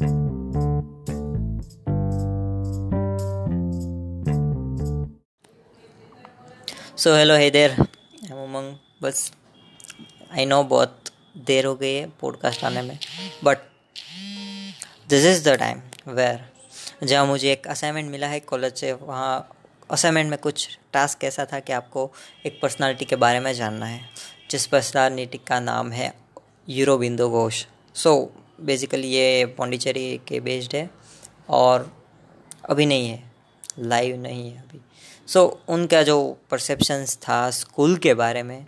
So hello हे देर हम उमंग बस I know बहुत देर हो गई है पॉडकास्ट आने में. But this is the time where जहाँ मुझे एक असाइनमेंट मिला है कॉलेज से, वहाँ असाइनमेंट में कुछ टास्क ऐसा था कि आपको एक पर्सनालिटी के बारे में जानना है. जिस पर्सनालिटी का नाम है यूरोबिंदो घोष सो बेसिकली ये पौंडीचेरी के बेस्ड है और अभी नहीं है लाइव नहीं है अभी। सो so, उनका जो परसेप्शंस था स्कूल के बारे में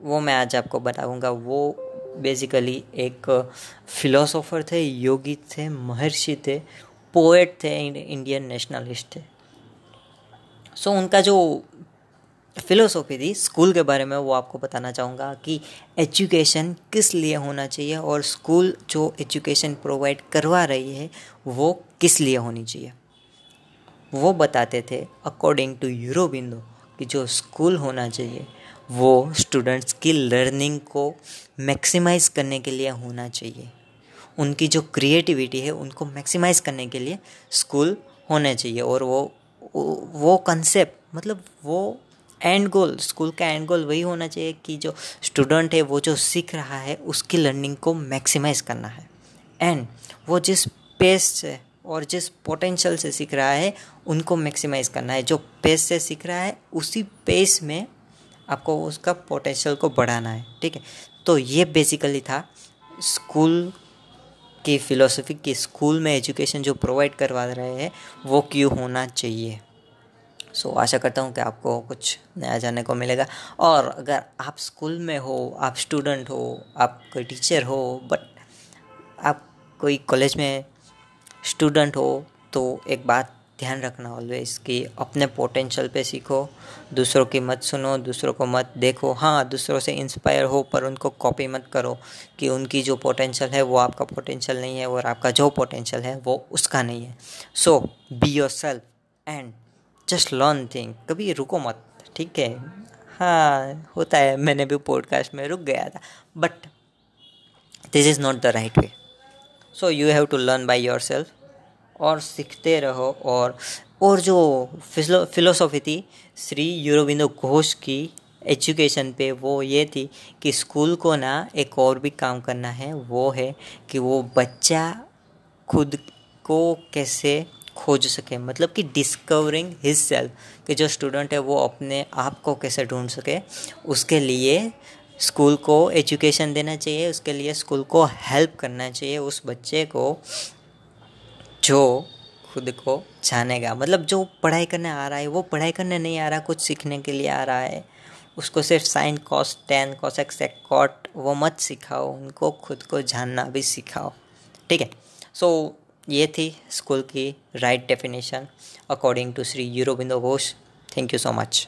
वो मैं आज आपको बताऊँगा। वो बेसिकली एक फिलोसोफर थे योगी थे महर्षि थे पोएट थे इंडियन नेशनलिस्ट थे। सो so, उनका जो फिलोसॉफी थी स्कूल के बारे में वो आपको बताना चाहूँगा कि एजुकेशन किस लिए होना चाहिए और स्कूल जो एजुकेशन प्रोवाइड करवा रही है, वो किस लिए होनी चाहिए। वो बताते थे अकॉर्डिंग टू यूरोबिंदो कि जो स्कूल होना चाहिए, वो स्टूडेंट्स की लर्निंग को मैक्सिमाइज करने के लिए होना चाहिए। उनकी जो क्रिएटिविटी है, उनको मैक्सिमाइज करने के लिए स्कूल होने चाहिए और वो वो कंसेप्ट मतलब वो एंड गोल स्कूल का एंड गोल वही होना चाहिए कि जो स्टूडेंट है, वो जो सीख रहा है, उसकी लर्निंग को मैक्सिमाइज करना है। एंड वो जिस पेस से और जिस पोटेंशियल से सीख रहा है, उनको मैक्सिमाइज करना है। जो पेस से सीख रहा है, उसी पेस में आपको उसका पोटेंशियल को बढ़ाना है। ठीक है? तो ये बेसिकली था स्कूल की फ़िलोसफी कि स्कूल में एजुकेशन जो प्रोवाइड करवा रहे हैं, वो क्यों होना चाहिए? सो so, आशा करता हूँ कि आपको कुछ नया जानने को मिलेगा। और अगर आप स्कूल में हो आप स्टूडेंट हो आप कोई टीचर हो बट आप कोई कॉलेज में स्टूडेंट हो तो एक बात ध्यान रखना ऑलवेज कि अपने पोटेंशियल पे सीखो। दूसरों की मत सुनो दूसरों को मत देखो। हाँ दूसरों से इंस्पायर हो पर उनको कॉपी मत करो कि उनकी जो पोटेंशियल है वो आपका पोटेंशियल नहीं है और आपका जो पोटेंशियल है वो उसका नहीं है। So be yourself and just learn thing कभी रुको मत, ठीक है? हाँ होता है, मैंने भी पॉडकास्ट में रुक गया था but this is not the right way so you have to learn by yourself और सीखते रहो और और जो फिलोसॉफी थी, श्री यूरोबिंदो घोष की एजुकेशन पे वो ये थी कि स्कूल को ना एक और भी काम करना है, वो है कि वो बच्चा खुद को कैसे खोज सके मतलब कि डिस्कवरिंग हिज सेल्फ कि जो स्टूडेंट है वो अपने आप को कैसे ढूंढ सके, उसके लिए स्कूल को एजुकेशन देना चाहिए, उसके लिए स्कूल को हेल्प करना चाहिए उस बच्चे को जो खुद को जानेगा। मतलब जो पढ़ाई करने आ रहा है, वो पढ़ाई करने नहीं आ रहा, कुछ सीखने के लिए आ रहा है। उसको सिर्फ़ sine cos tan cos x cot वो मत सिखाओ, उनको खुद को जानना भी सिखाओ। ठीक है? सो ये थी स्कूल की right definition according to Shri Aurobindo Ghosh thank you so much